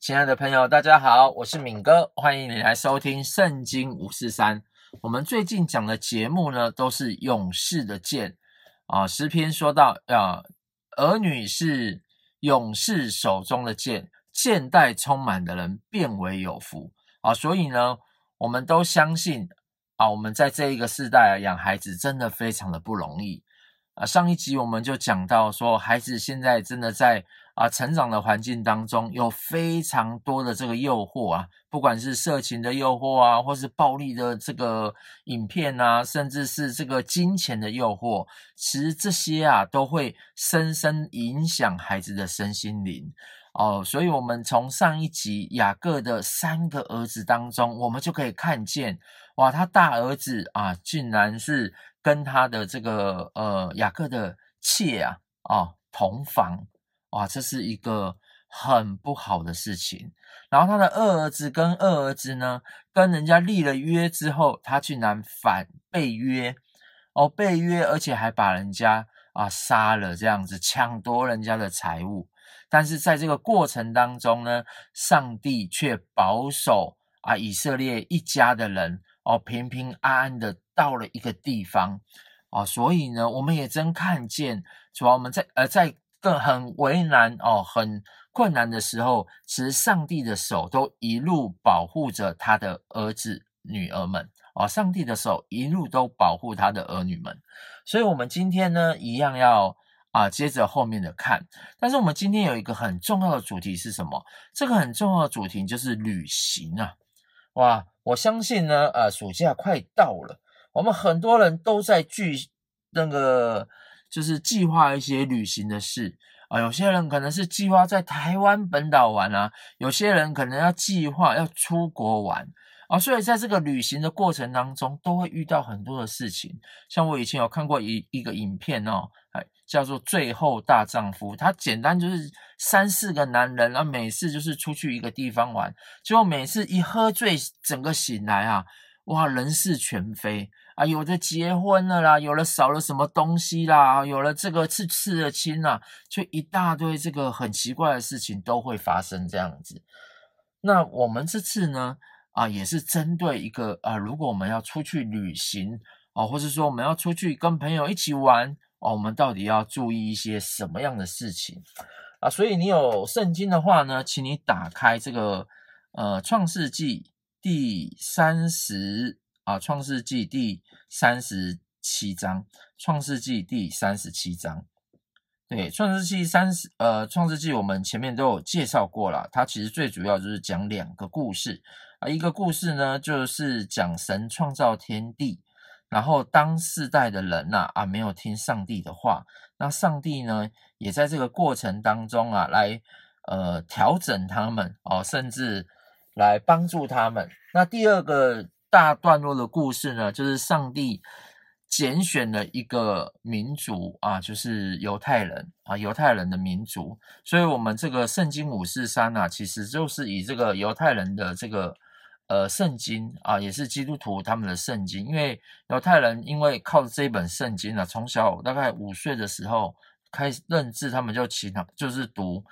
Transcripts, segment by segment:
亲爱的朋友，大家好，我是敏哥，欢迎你来收听《圣经五四三》。我们最近讲的节目呢，都是勇士的剑啊。诗篇说到啊，儿女是勇士手中的剑，剑带充满的人变为有福啊。所以呢，我们都相信啊，我们在这一个世代啊，养孩子真的非常的不容易啊。上一集我们就讲到说，孩子现在真的在。啊，成长的环境当中有非常多的这个诱惑啊，不管是色情的诱惑啊，或是暴力的这个影片啊，甚至是这个金钱的诱惑，其实这些啊都会深深影响孩子的身心灵哦。所以，我们从上一集雅各的三个儿子当中，我们就可以看见，哇，他大儿子啊，竟然是跟他的这个呃雅各的妾啊啊同房。哇，这是一个很不好的事情。然后他的二儿子跟二儿子呢，跟人家立了约之后，他竟然反背约，哦，背约，而且还把人家啊杀了，这样子抢夺人家的财物。但是在这个过程当中呢，上帝却保守啊以色列一家的人哦平平安安的到了一个地方哦。所以呢，我们也真看见，主要我们在呃在。更很为难哦，很困难的时候，其实上帝的手都一路保护着他的儿子女儿们哦，上帝的手一路都保护他的儿女们。所以，我们今天呢，一样要啊，接着后面的看。但是，我们今天有一个很重要的主题是什么？这个很重要的主题就是旅行啊！哇，我相信呢，呃，暑假快到了，我们很多人都在聚那个。就是计划一些旅行的事啊，有些人可能是计划在台湾本岛玩啊，有些人可能要计划要出国玩啊，所以在这个旅行的过程当中，都会遇到很多的事情。像我以前有看过一一个影片哦，叫做《最后大丈夫》，他简单就是三四个男人啊，每次就是出去一个地方玩，结果每次一喝醉，整个醒来啊，哇，人事全非。啊，有的结婚了啦，有了少了什么东西啦，有了这个刺刺的亲啦，就一大堆这个很奇怪的事情都会发生这样子。那我们这次呢，啊，也是针对一个啊，如果我们要出去旅行啊，或者说我们要出去跟朋友一起玩啊，我们到底要注意一些什么样的事情啊？所以你有圣经的话呢，请你打开这个呃创世纪第三十。啊，《创世纪》第三十七章，《创世纪》第三十七章，对，《创世纪》三十，呃，《创世纪》我们前面都有介绍过了，它其实最主要就是讲两个故事啊，一个故事呢就是讲神创造天地，然后当世代的人呐啊，啊没有听上帝的话，那上帝呢也在这个过程当中啊来呃调整他们哦，甚至来帮助他们。那第二个。大段落的故事呢，就是上帝拣选了一个民族啊，就是犹太人啊，犹太人的民族。所以，我们这个圣经五四三啊，其实就是以这个犹太人的这个呃圣经啊，也是基督徒他们的圣经。因为犹太人因为靠着这一本圣经呢，从小大概五岁的时候开始认字，他们就起就是读。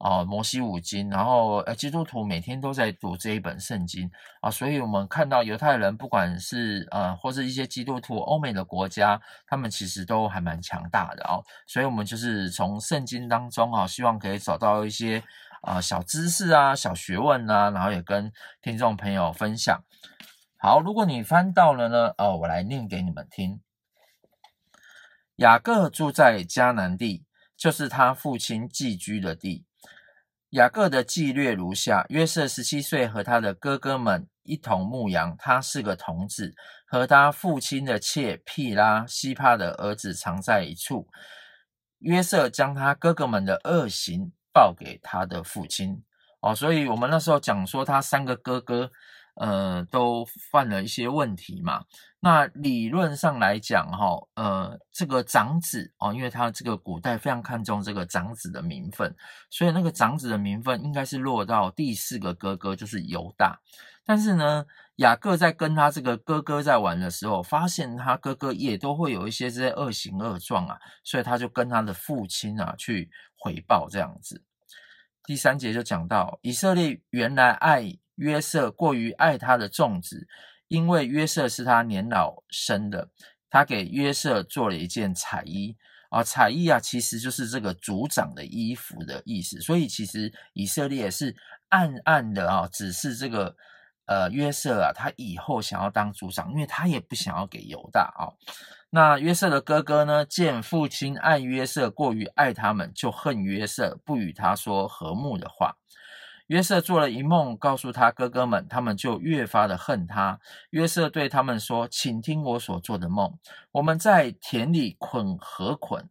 啊，摩西五经，然后呃，基督徒每天都在读这一本圣经啊，所以我们看到犹太人，不管是呃，或者一些基督徒，欧美的国家，他们其实都还蛮强大的哦。所以我们就是从圣经当中啊，希望可以找到一些啊小知识啊、小学问啊，然后也跟听众朋友分享。好，如果你翻到了呢，呃，我来念给你们听。雅各住在迦南地，就是他父亲寄居的地。雅各的记略如下：约瑟十七岁，和他的哥哥们一同牧羊。他是个童子，和他父亲的妾毗拉、西帕的儿子藏在一处。约瑟将他哥哥们的恶行报给他的父亲。哦，所以我们那时候讲说，他三个哥哥，呃，都犯了一些问题嘛。那理论上来讲，哈，呃，这个长子哦，因为他这个古代非常看重这个长子的名分，所以那个长子的名分应该是落到第四个哥哥，就是犹大。但是呢，雅各在跟他这个哥哥在玩的时候，发现他哥哥也都会有一些这些恶行恶状啊，所以他就跟他的父亲啊去回报这样子。第三节就讲到，以色列原来爱约瑟过于爱他的众子，因为约瑟是他年老生的，他给约瑟做了一件彩衣啊，彩衣啊，其实就是这个族长的衣服的意思，所以其实以色列是暗暗的啊，只是这个。呃，约瑟啊，他以后想要当族长，因为他也不想要给犹大啊、那约瑟的哥哥呢，见父亲爱约瑟过于爱他们，就恨约瑟，不与他说和睦的话。约瑟做了一梦，告诉他哥哥们，他们就越发的恨他。约瑟对他们说：“请听我所做的梦。我们在田里捆禾捆。”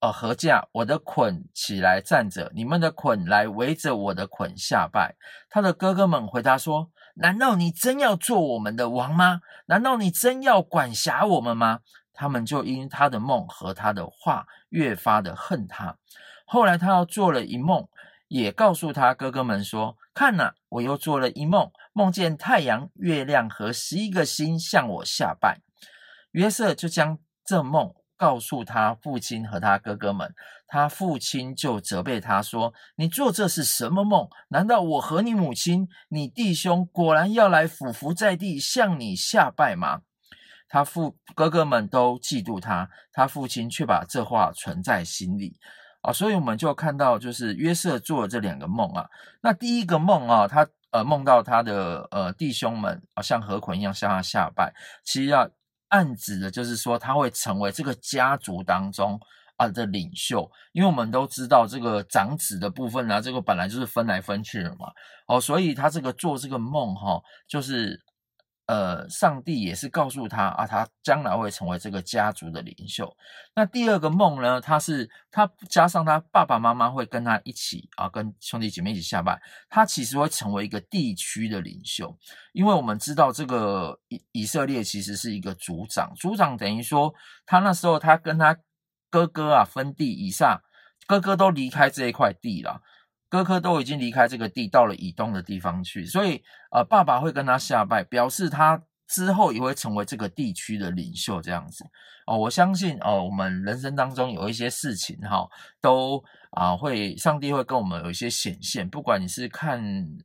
呃，禾稼，我的捆起来站着，你们的捆来围着我的捆下拜。他的哥哥们回答说：“难道你真要做我们的王吗？难道你真要管辖我们吗？”他们就因他的梦和他的话越发的恨他。后来他又做了一梦，也告诉他哥哥们说：“看哪，我又做了一梦，梦见太阳、月亮和十一个星向我下拜。”约瑟就将这梦。告诉他父亲和他哥哥们，他父亲就责备他说：“你做这是什么梦？难道我和你母亲、你弟兄果然要来俯伏在地向你下拜吗？”他父哥哥们都嫉妒他，他父亲却把这话存在心里啊。所以我们就看到，就是约瑟做了这两个梦啊。那第一个梦啊，他呃梦到他的呃弟兄们啊，像河捆一样向他下拜，其实要。暗指的就是说，他会成为这个家族当中啊的领袖，因为我们都知道这个长子的部分呢、啊，这个本来就是分来分去的嘛，哦，所以他这个做这个梦哈、哦，就是。呃，上帝也是告诉他啊，他将来会成为这个家族的领袖。那第二个梦呢，他是他加上他爸爸妈妈会跟他一起啊，跟兄弟姐妹一起下拜，他其实会成为一个地区的领袖。因为我们知道这个以以色列其实是一个族长，族长等于说他那时候他跟他哥哥啊分地，以上哥哥都离开这一块地了。哥哥都已经离开这个地，到了以东的地方去，所以呃，爸爸会跟他下拜，表示他之后也会成为这个地区的领袖，这样子哦。我相信哦、我们人生当中有一些事情哈、都啊、会，上帝会跟我们有一些显现，不管你是看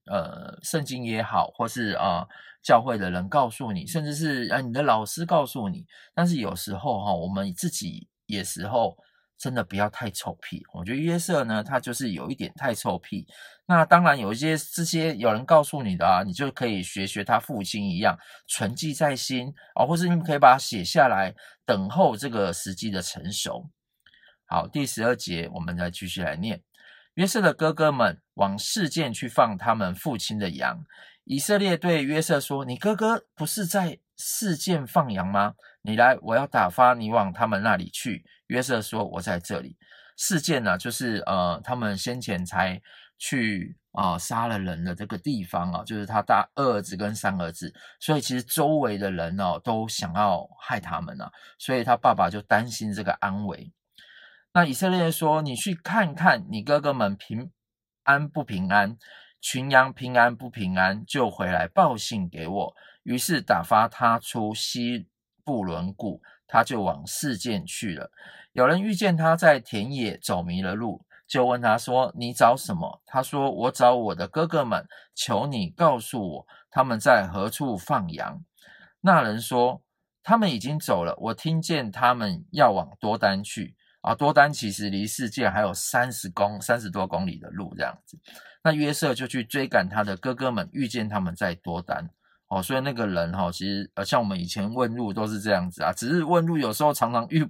呃圣经也好，或是啊、教会的人告诉你，甚至是啊、你的老师告诉你，但是有时候哈、我们自己有时候。真的不要太臭屁，我觉得约瑟呢，他就是有一点太臭屁。那当然有一些这些有人告诉你的啊，你就可以学学他父亲一样，存记在心啊，或是你可以把它写下来，等候这个时机的成熟。好，第十二节我们再继续来念。约瑟的哥哥们往事件去放他们父亲的羊。以色列对约瑟说：“你哥哥不是在事件放羊吗？你来，我要打发你往他们那里去。”约瑟说：“我在这里。”事件呢，就是呃，他们先前才去啊、杀了人的这个地方啊，就是他大二儿子跟三儿子，所以其实周围的人哦都想要害他们啊，所以他爸爸就担心这个安危。那以色列说：“你去看看你哥哥们平安不平安，群羊平安不平安，就回来报信给我。”于是打发他出西布伦谷。他就往示剑去了。有人遇见他在田野走迷了路，就问他说：“你找什么？”他说：“我找我的哥哥们，求你告诉我他们在何处放羊。”那人说：“他们已经走了。我听见他们要往多丹去。啊，多丹其实离示剑还有三十公三十多公里的路这样子。那约瑟就去追赶他的哥哥们，遇见他们在多丹。”哦，所以那个人哈，其实呃，像我们以前问路都是这样子啊，只是问路有时候常常遇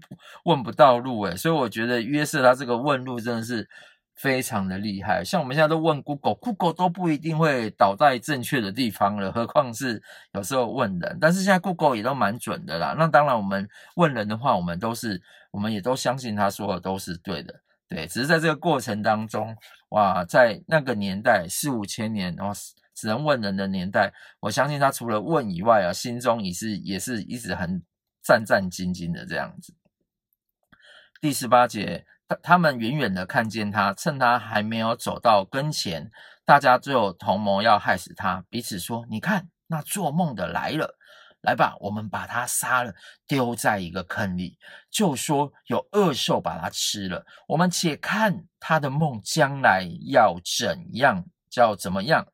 问不到路诶，所以我觉得约瑟他这个问路真的是非常的厉害。像我们现在都问 Google，Google 都不一定会导在正确的地方了，何况是有时候问人。但是现在 Google 也都蛮准的啦。那当然，我们问人的话，我们都是，我们也都相信他说的都是对的，对。只是在这个过程当中，哇，在那个年代四五千年，然后。只能问人的年代，我相信他除了问以外啊，心中也是也是一直很战战兢兢的这样子。第十八节，他他们远远的看见他，趁他还没有走到跟前，大家就同谋要害死他，彼此说：“你看，那做梦的来了。”来吧，我们把他杀了，丢在一个坑里，就说有恶兽把他吃了。我们且看他的梦将来要怎样，叫怎么样。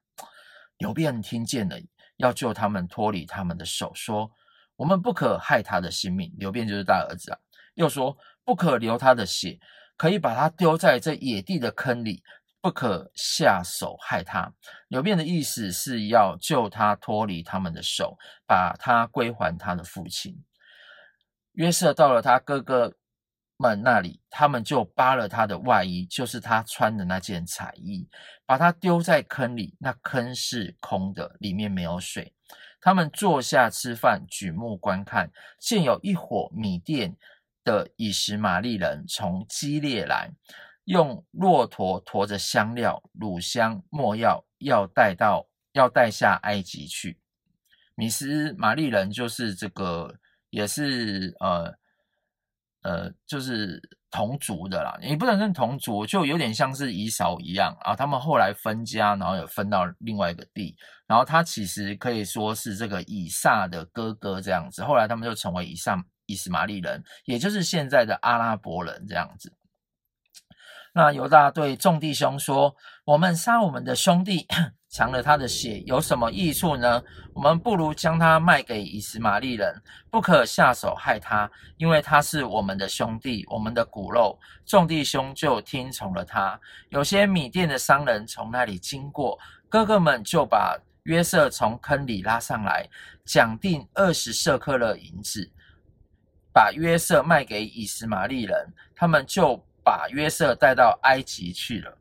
刘辩听见了，要救他们脱离他们的手，说：我们不可害他的性命。刘辩就是大儿子啊，又说不可流他的血，可以把他丢在这野地的坑里。不可下手害他。刘辩的意思是要救他脱离他们的手，把他归还他的父亲。约瑟到了他哥哥们那里，他们就扒了他的外衣，就是他穿的那件彩衣，把他丢在坑里。那坑是空的，里面没有水。他们坐下吃饭，举目观看，见有一伙米甸的以实玛利人从基列来。用骆驼驮着香料、乳香、没药，要带到要带下埃及去。米斯玛利人就是这个，也是呃呃，就是同族的啦。你不能跟同族，就有点像是以扫一样啊。他们后来分家，然后也分到另外一个地。然后他其实可以说是这个以撒的哥哥这样子。后来他们就成为以撒以斯玛利人，也就是现在的阿拉伯人这样子。那犹大对众弟兄说：“我们杀我们的兄弟，尝了他的血，有什么益处呢？我们不如将他卖给以实玛利人，不可下手害他，因为他是我们的兄弟，我们的骨肉。”众弟兄就听从了他。有些米甸的商人从那里经过，哥哥们就把约瑟从坑里拉上来，讲定二十舍客勒银子，把约瑟卖给以实玛利人，他们就。把约瑟带到埃及去了。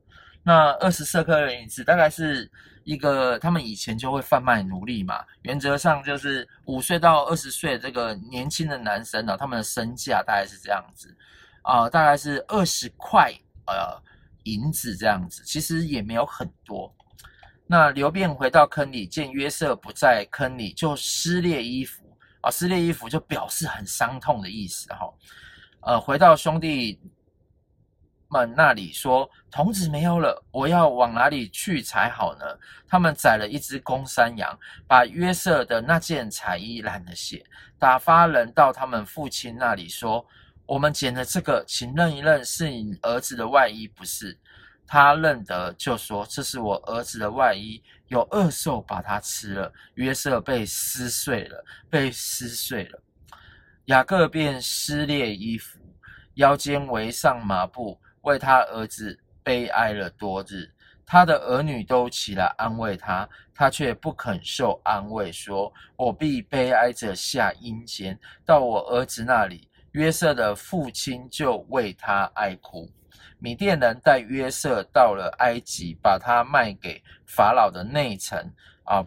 那二十舍客勒银子大概是一个，他们以前就会贩卖奴隶嘛。原则上就是五岁到二十岁这个年轻的男生呢，他们的身价大概是这样子啊、大概是二十块呃银子这样子，其实也没有很多。那刘辩回到坑里，见约瑟不在坑里，就撕裂衣服啊，撕裂衣服就表示很伤痛的意思哈。呃，回到兄弟。们那里说，童子没有了，我要往哪里去才好呢？他们宰了一只公山羊，把约瑟的那件彩衣染了血，打发人到他们父亲那里说：我们捡了这个，请认一认是你儿子的外衣，不是？他认得，就说这是我儿子的外衣，有恶兽把它吃了。约瑟被撕碎了，被撕碎了。雅各便撕裂衣服，腰间围上麻布。为他儿子悲哀了多日，他的儿女都起来安慰他，他却不肯受安慰，说：“我必悲哀着下阴间，到我儿子那里。”约瑟的父亲就为他哀哭。米甸人带约瑟到了埃及，把他卖给法老的内臣啊，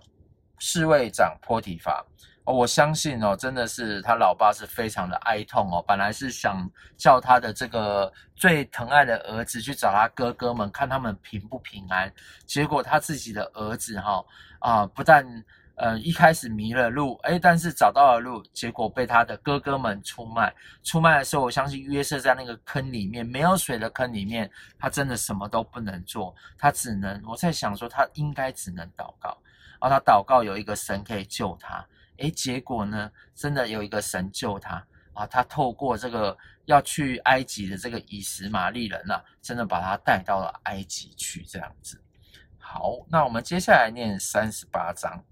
侍卫长波提乏。哦，我相信哦，真的是他老爸是非常的哀痛哦。本来是想叫他的这个最疼爱的儿子去找他哥哥们，看他们平不平安。结果他自己的儿子哈啊，不但呃一开始迷了路，诶，但是找到了路，结果被他的哥哥们出卖。出卖的时候，我相信约瑟在那个坑里面，没有水的坑里面，他真的什么都不能做，他只能我在想说，他应该只能祷告。然后他祷告有一个神可以救他。诶，结果呢？真的有一个神救他啊！他透过这个要去埃及的这个以实玛利人啊，真的把他带到了埃及去，这样子。好，那我们接下来念三十八章。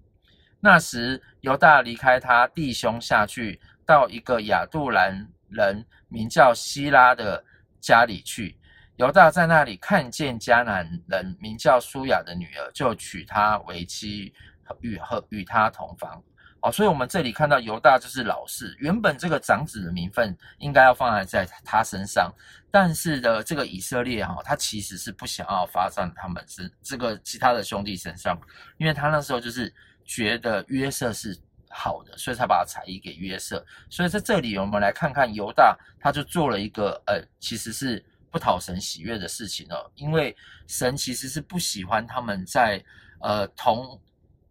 那时犹大离开他弟兄下去，到一个亚杜兰人名叫希拉的家里去。犹大在那里看见迦南人名叫书亚的女儿，就娶她为妻，与和与她同房。哦，所以我们这里看到犹大就是老四，原本这个长子的名分应该要放在在他身上，但是的这个以色列哈，他其实是不想要发展他们是这个其他的兄弟身上，因为他那时候就是觉得约瑟是好的，所以才把才艺给约瑟。所以在这里我们来看看犹大，他就做了一个呃，其实是不讨神喜悦的事情哦，因为神其实是不喜欢他们在呃同。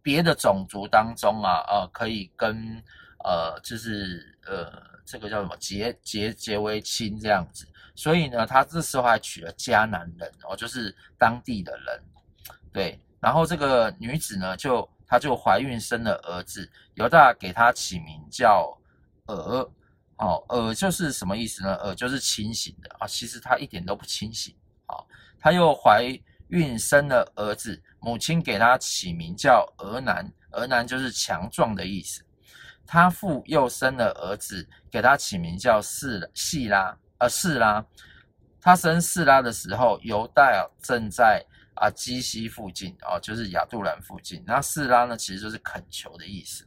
别的种族当中啊，呃，可以跟呃，就是呃，这个叫什么结结结为亲这样子，所以呢，他这时候还娶了迦南人哦，就是当地的人，对，然后这个女子呢，就她就怀孕生了儿子。犹大给他起名叫珥。哦，珥就是什么意思呢？珥就是清醒的啊，其实他一点都不清醒啊。他又怀孕生了儿子，母亲给他起名叫俄南，俄南就是强壮的意思。他父又生了儿子，给他起名叫示细拉，呃，示拉。他生示拉的时候，犹大正在啊基西附近哦，就是亚杜兰附近。那示拉呢，其实就是恳求的意思。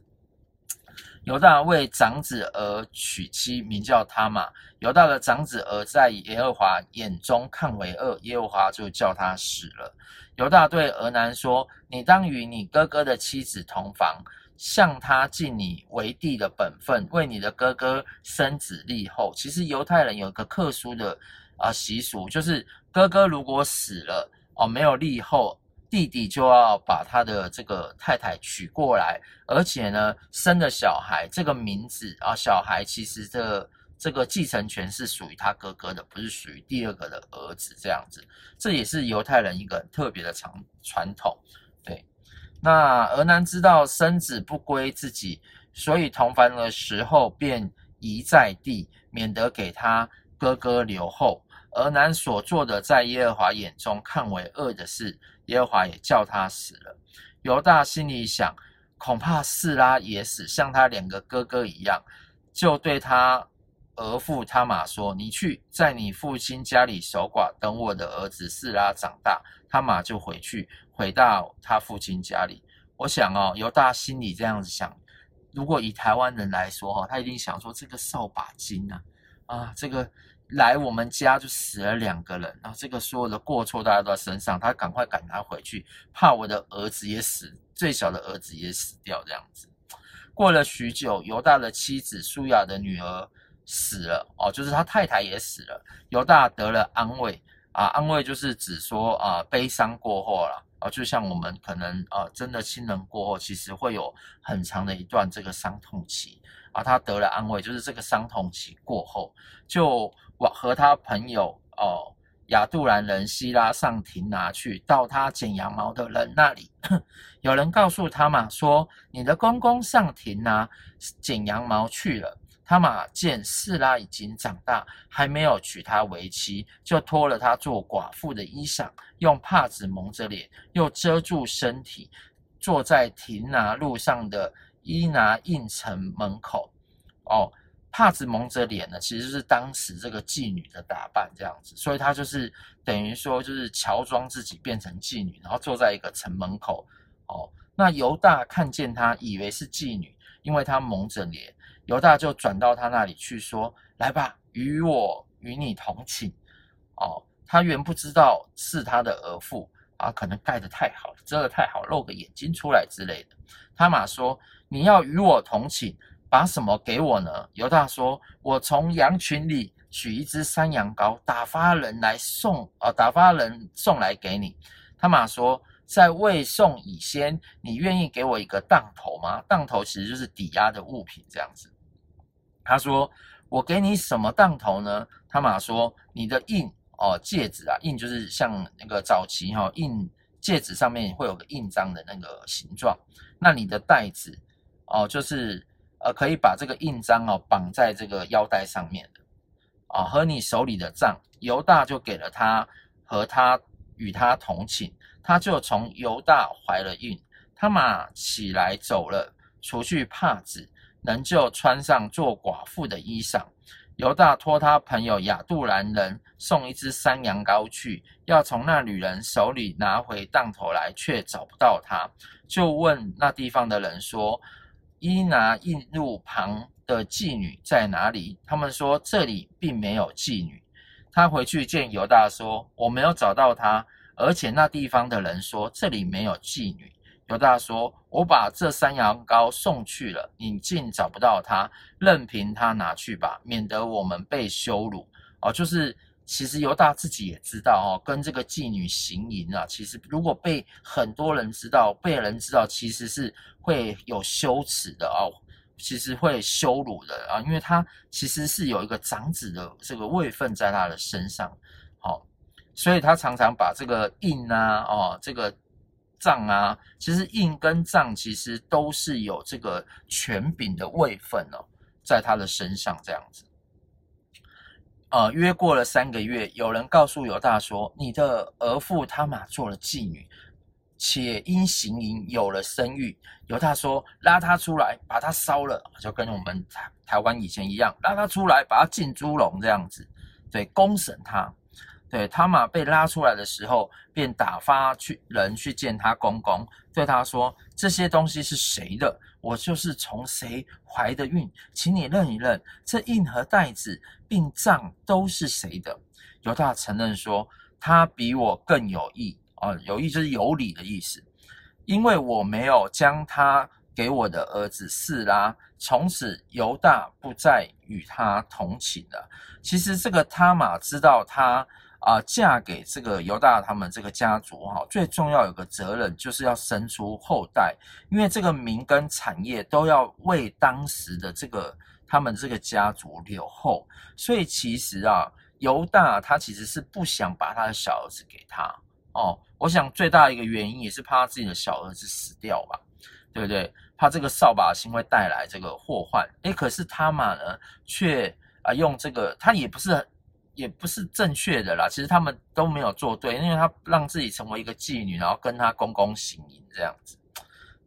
犹大为长子而娶妻，名叫他玛。犹大的长子而在耶和华眼中看为恶，耶和华就叫他死了。犹大对俄南说：“你当与你哥哥的妻子同房，向他尽你为弟的本分，为你的哥哥生子立后。”其实犹太人有一个特殊的。啊，习俗就是哥哥如果死了哦，没有立后，弟弟就要把他的这个太太娶过来，而且呢，生的小孩这个名字啊，小孩其实的这个继承权是属于他哥哥的，不是属于第二个的儿子这样子。这也是犹太人一个特别的传传统。对，那俄南知道生子不归自己，所以同房的时候便遗在地，免得给他哥哥留后。俄南所做的，在耶和华眼中看为恶的事，耶和华也叫他死了。犹大心里想，恐怕示拉也死，像他两个哥哥一样，就对他儿父他玛说：“你去，在你父亲家里守寡，等我的儿子示拉长大。”他玛就回去，回到他父亲家里。我想哦，犹大心里这样子想，如果以台湾人来说哈，他一定想说：这个扫把精啊，啊，这个。来我们家就死了两个人，然后这个所有的过错大家都在身上，他赶快赶他回去，怕我的儿子也死，最小的儿子也死掉这样子。过了许久，犹大的妻子书亚的女儿死了，哦，就是他太太也死了，犹大得了安慰啊，安慰就是指说啊，悲伤过后了啊，就像我们可能啊，真的亲人过后，其实会有很长的一段这个伤痛期啊，他得了安慰，就是这个伤痛期过后就。我和他朋友哦，亚杜兰人希拉上亭拿去，到他剪羊毛的人那里，有人告诉他玛说：“你的公公上亭拿剪羊毛去了。”他玛见四拉已经长大，还没有娶她为妻，就脱了她做寡妇的衣裳，用帕子蒙着脸，又遮住身体，坐在亭拿路上的伊拿印城门口。哦。帕子蒙着脸呢，其实是当时这个妓女的打扮这样子，所以她就是等于说就是乔装自己变成妓女，然后坐在一个城门口。哦，那犹大看见她，以为是妓女，因为她蒙着脸，犹大就转到她那里去说：“来吧，与我与你同寝。”哦，他原不知道是他的儿妇啊，可能盖得太好，遮得太好，露个眼睛出来之类的。他马说：“你要与我同寝。”把什么给我呢？犹大说：“我从羊群里取一只山羊羔，打发人来送，啊、打发人送来给你。”他玛说：“在未送以先，你愿意给我一个当头吗？当头其实就是抵押的物品，这样子。”他说：“我给你什么当头呢？”他玛说：“你的印哦，戒指啊，印就是像那个早期哈、哦，印戒指上面会有个印章的那个形状。那你的袋子哦，就是。”呃，可以把这个印章哦绑在这个腰带上面的，啊，和你手里的账，犹大就给了他，和他与他同寝，他就从犹大怀了孕。他玛起来走了，除去帕子，仍旧穿上做寡妇的衣裳。犹大托他朋友亚杜兰人送一只山羊羔去，要从那女人手里拿回当头来，却找不到他，就问那地方的人说。伊拿印路旁的妓女在哪里？他们说这里并没有妓女。他回去见犹大说：“我没有找到她，而且那地方的人说这里没有妓女。”犹大说：“我把这山羊羔送去了，你竟找不到他，任凭他拿去吧，免得我们被羞辱。”哦，就是。其实犹大自己也知道哦，跟这个妓女行淫啊，其实如果被很多人知道，被人知道，其实是会有羞耻的哦，其实会羞辱的啊，因为他其实是有一个长子的这个位分在他的身上，好，所以他常常把这个印啊，哦，这个杖啊，其实印跟杖其实都是有这个权柄的位分哦，在他的身上这样子。呃，约过了三个月，有人告诉犹大说：“你的儿妇他玛做了妓女，且因行淫有了生育。”犹大说：“拉他出来，把他烧了，就跟我们台台湾以前一样，拉他出来，把他浸猪笼这样子，对，公审他。”对，他玛被拉出来的时候，便打发去人去见他公公，对他说：“这些东西是谁的？我就是从谁怀的孕，请你认一认，这印和袋子并杖都是谁的？”犹大承认说：“他比我更有义啊，有义就是有理的意思，因为我没有将他给我的儿子示拉，从此犹大不再与他同寝了。”其实这个他玛知道他。啊，嫁给这个犹大他们这个家族哈，最重要有个责任就是要生出后代，因为这个民跟产业都要为当时的这个他们这个家族留后，所以其实啊，犹大他其实是不想把他的小儿子给他哦。我想最大一个原因也是怕他自己的小儿子死掉吧，对不对？怕这个扫把星会带来这个祸患。诶，可是他嘛呢，却啊用这个，他也不是。也不是正确的啦，其实他们都没有做对，因为他让自己成为一个妓女，然后跟他公公行淫这样子。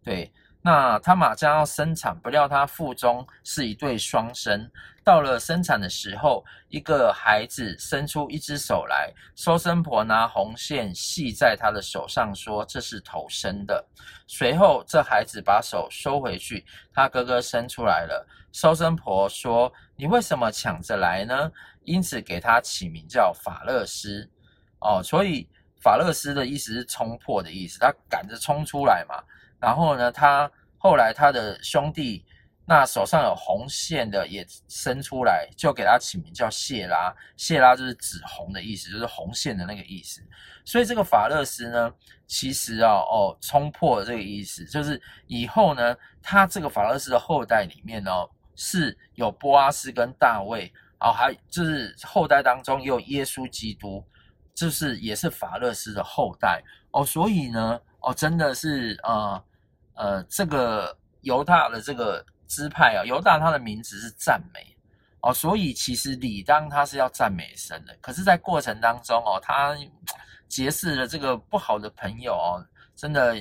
对，那他马上要生产，不料他腹中是一对双生。到了生产的时候，一个孩子伸出一只手来，收生婆拿红线系在他的手上，说这是头生的。随后这孩子把手收回去，他哥哥生出来了。收生婆说：“你为什么抢着来呢？”因此给他起名叫法勒斯，哦，所以法勒斯的意思是冲破的意思，他赶着冲出来嘛。然后呢，他后来他的兄弟那手上有红线的也生出来，就给他起名叫谢拉。谢拉就是紫红的意思，就是红线的那个意思。所以这个法勒斯呢，其实啊，哦，冲破的这个意思，就是以后呢，他这个法勒斯的后代里面呢，是有波阿斯跟大卫。哦，还就是后代当中也有耶稣基督，就是也是法勒斯的后代哦，所以呢，哦，真的是呃呃，这个犹大的这个支派啊，犹大他的名字是赞美哦，所以其实理当他是要赞美神的，可是，在过程当中哦，他结识了这个不好的朋友哦，真的。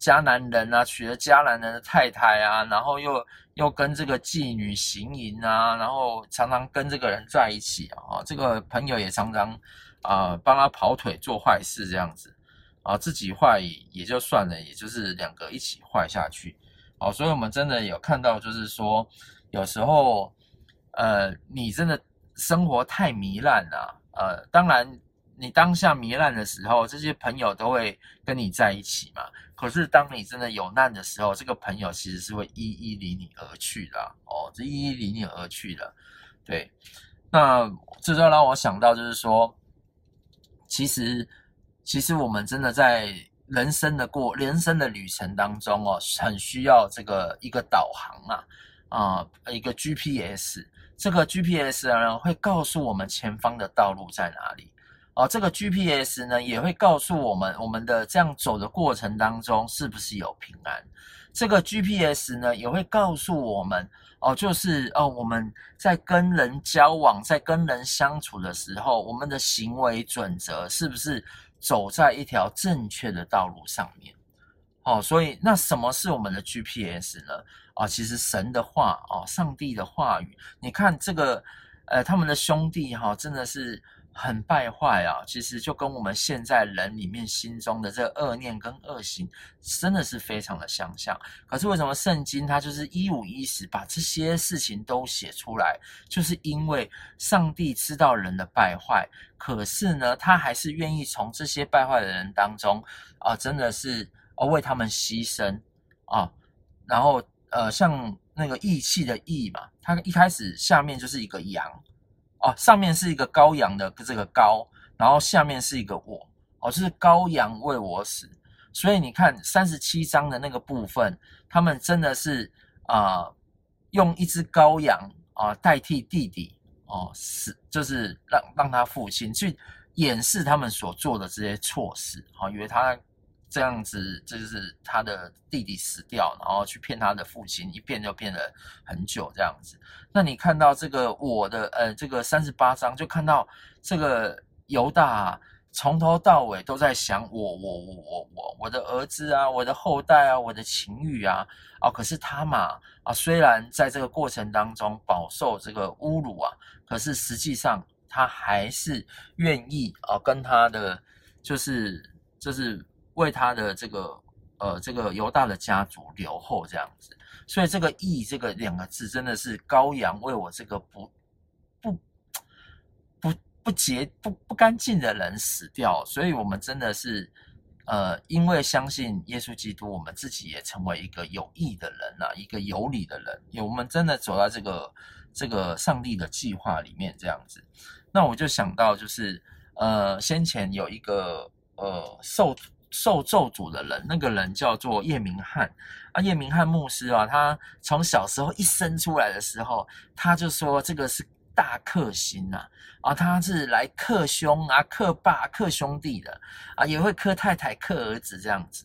迦南人啊，娶了迦南人的太太啊，然后又又跟这个妓女行淫啊，然后常常跟这个人在一起啊，这个朋友也常常啊、帮他跑腿做坏事这样子啊，自己坏也就算了，也就是两个一起坏下去哦，所以我们真的有看到，就是说有时候呃，你真的生活太糜烂了，呃，当然。你当下糜烂的时候，这些朋友都会跟你在一起嘛。可是当你真的有难的时候，这个朋友其实是会一一离你而去的哦，这一一离你而去的。对，那这就让我想到，就是说，其实其实我们真的在人生的过人生的旅程当中哦，很需要这个一个导航啊啊、一个 GPS。这个 GPS 呢，会告诉我们前方的道路在哪里。哦，这个 GPS 呢也会告诉我们，我们的这样走的过程当中是不是有平安。这个 GPS 呢也会告诉我们，哦，就是哦，我们在跟人交往，在跟人相处的时候，我们的行为准则是不是走在一条正确的道路上面？哦，所以那什么是我们的 GPS 呢？啊、其实神的话，哦，上帝的话语，你看这个，呃，他们的兄弟哈、真的是。很败坏啊！其实就跟我们现在人里面心中的这个恶念跟恶行，真的是非常的相像。可是为什么圣经它就是一五一十把这些事情都写出来？就是因为上帝知道人的败坏，可是呢，他还是愿意从这些败坏的人当中啊，真的是哦为他们牺牲啊。然后呃，像那个义气的义嘛，它一开始下面就是一个羊。哦，上面是一个羔羊的这个羔，然后下面是一个我，哦，就是羔羊为我死，所以你看三十七章的那个部分，他们真的是啊、用一只羔羊啊、代替弟弟哦死，就是让让他父亲去掩饰他们所做的这些错事，好、哦，以为他这样子，这就是他的弟弟死掉，然后去骗他的父亲，一骗就骗了很久这样子。那你看到这个我的呃这个三十八章，就看到这个犹大啊，从头到尾都在想我我我我我我的儿子啊，我的后代啊，我的情欲啊啊！可是他嘛啊，虽然在这个过程当中饱受这个侮辱啊，可是实际上他还是愿意啊跟他的就是就是。为他的这个呃这个犹大的家族留后这样子，所以这个义这个两个字真的是羔羊为我这个不不不不洁不不干净的人死掉，所以我们真的是呃因为相信耶稣基督，我们自己也成为一个有义的人啊，一个有理的人，因为我们真的走到这个这个上帝的计划里面这样子。那我就想到就是呃先前有一个呃受。受咒诅的人，那个人叫做叶明翰啊。叶明翰牧师啊，他从小时候一生出来的时候，他就说这个是大克星呐啊，他是来克兄啊、克爸、克兄弟的啊，也会克太太、克儿子这样子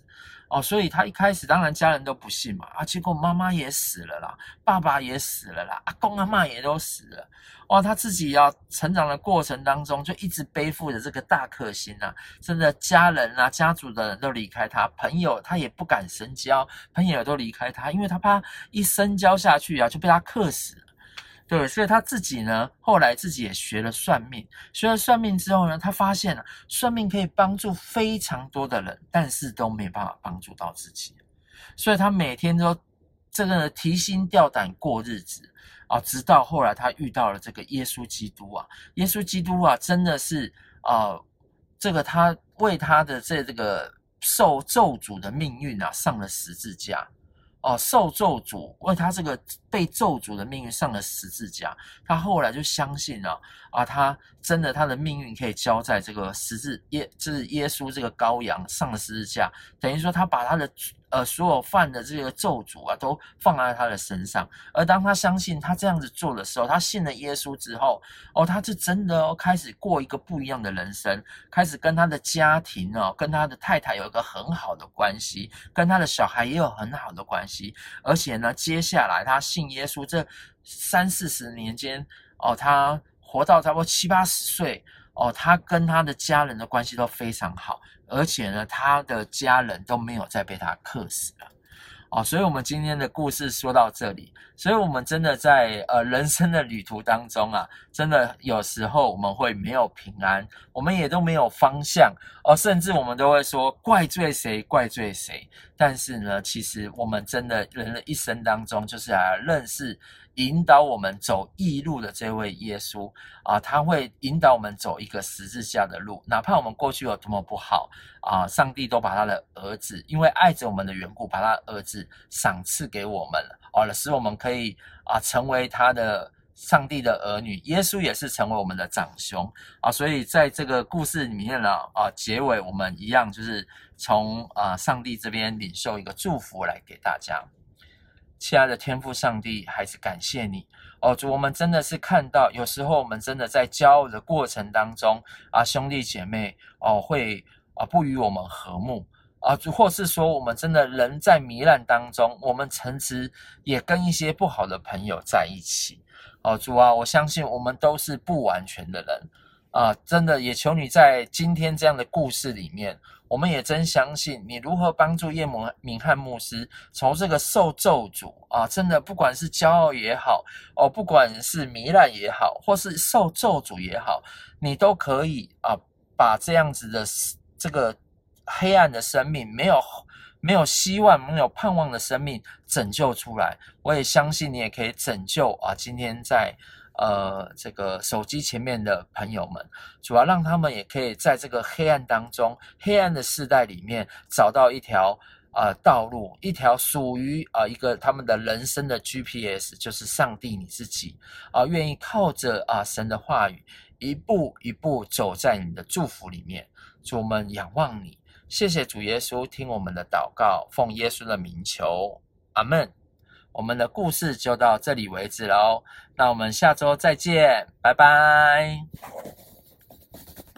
哦。所以他一开始当然家人都不信嘛啊，结果妈妈也死了啦，爸爸也死了啦，阿公阿嬷也都死了。哇，他自己要成长的过程当中，就一直背负着这个大克星啊，真的家人啊、家族的人都离开他，朋友他也不敢深交，朋友都离开他，因为他怕一深交下去啊，就被他克死。对，所以他自己呢，后来自己也学了算命，学了算命之后呢，他发现了算命可以帮助非常多的人，但是都没办法帮助到自己，所以他每天都这个提心吊胆过日子。啊，直到后来他遇到了这个耶稣基督啊，耶稣基督啊，真的是啊、这个他为他的这这个受咒诅的命运啊上了十字架。哦，受咒诅为他这个被咒诅的命运上了十字架，他后来就相信了啊，他真的他的命运可以交在这个十字耶，就是耶稣这个羔羊上的十字架，等于说他把他的呃所有犯的这个咒诅啊都放在他的身上，而当他相信他这样子做的时候，他信了耶稣之后，哦，他就真的开始过一个不一样的人生，开始跟他的家庭哦，跟他的太太有一个很好的关系，跟他的小孩也有很好的关系。而且呢，接下来他信耶稣这三四十年间，哦，他活到差不多七八十岁，哦，他跟他的家人的关系都非常好，而且呢，他的家人都没有再被他克死了。哦，所以我们今天的故事说到这里，所以我们真的在呃人生的旅途当中啊，真的有时候我们会没有平安，我们也都没有方向，哦，甚至我们都会说怪罪谁，怪罪谁。但是呢，其实我们真的人的一生当中，就是来认识。引导我们走义路的这位耶稣啊，他会引导我们走一个十字架的路，哪怕我们过去有多么不好啊，上帝都把他的儿子，因为爱着我们的缘故，把他儿子赏赐给我们了，哦，使我们可以啊成为他的上帝的儿女。耶稣也是成为我们的长兄啊，所以在这个故事里面呢，啊，结尾我们一样就是从啊上帝这边领受一个祝福来给大家。亲爱的天父上帝，还是感谢你哦，主，我们真的是看到，有时候我们真的在骄傲的过程当中啊，兄弟姐妹哦，会啊不与我们和睦啊，或是说我们真的人在糜烂当中，我们曾经也跟一些不好的朋友在一起哦，主啊，我相信我们都是不完全的人。啊，真的也求你在今天这样的故事里面，我们也真相信你如何帮助叶明翰牧师从这个受咒诅啊，真的不管是骄傲也好，哦，不管是糜烂也好，或是受咒诅也好，你都可以啊，把这样子的这个黑暗的生命，没有没有希望、没有盼望的生命拯救出来。我也相信你也可以拯救啊，今天在。呃，这个手机前面的朋友们，主要让他们也可以在这个黑暗当中、黑暗的世代里面，找到一条呃道路，一条属于啊、一个他们的人生的 GPS，就是上帝你自己啊、愿意靠着啊、神的话语，一步一步走在你的祝福里面。主，我们仰望你，谢谢主耶稣，听我们的祷告，奉耶稣的名求，阿门。我们的故事就到这里为止喽，那我们下周再见，拜拜。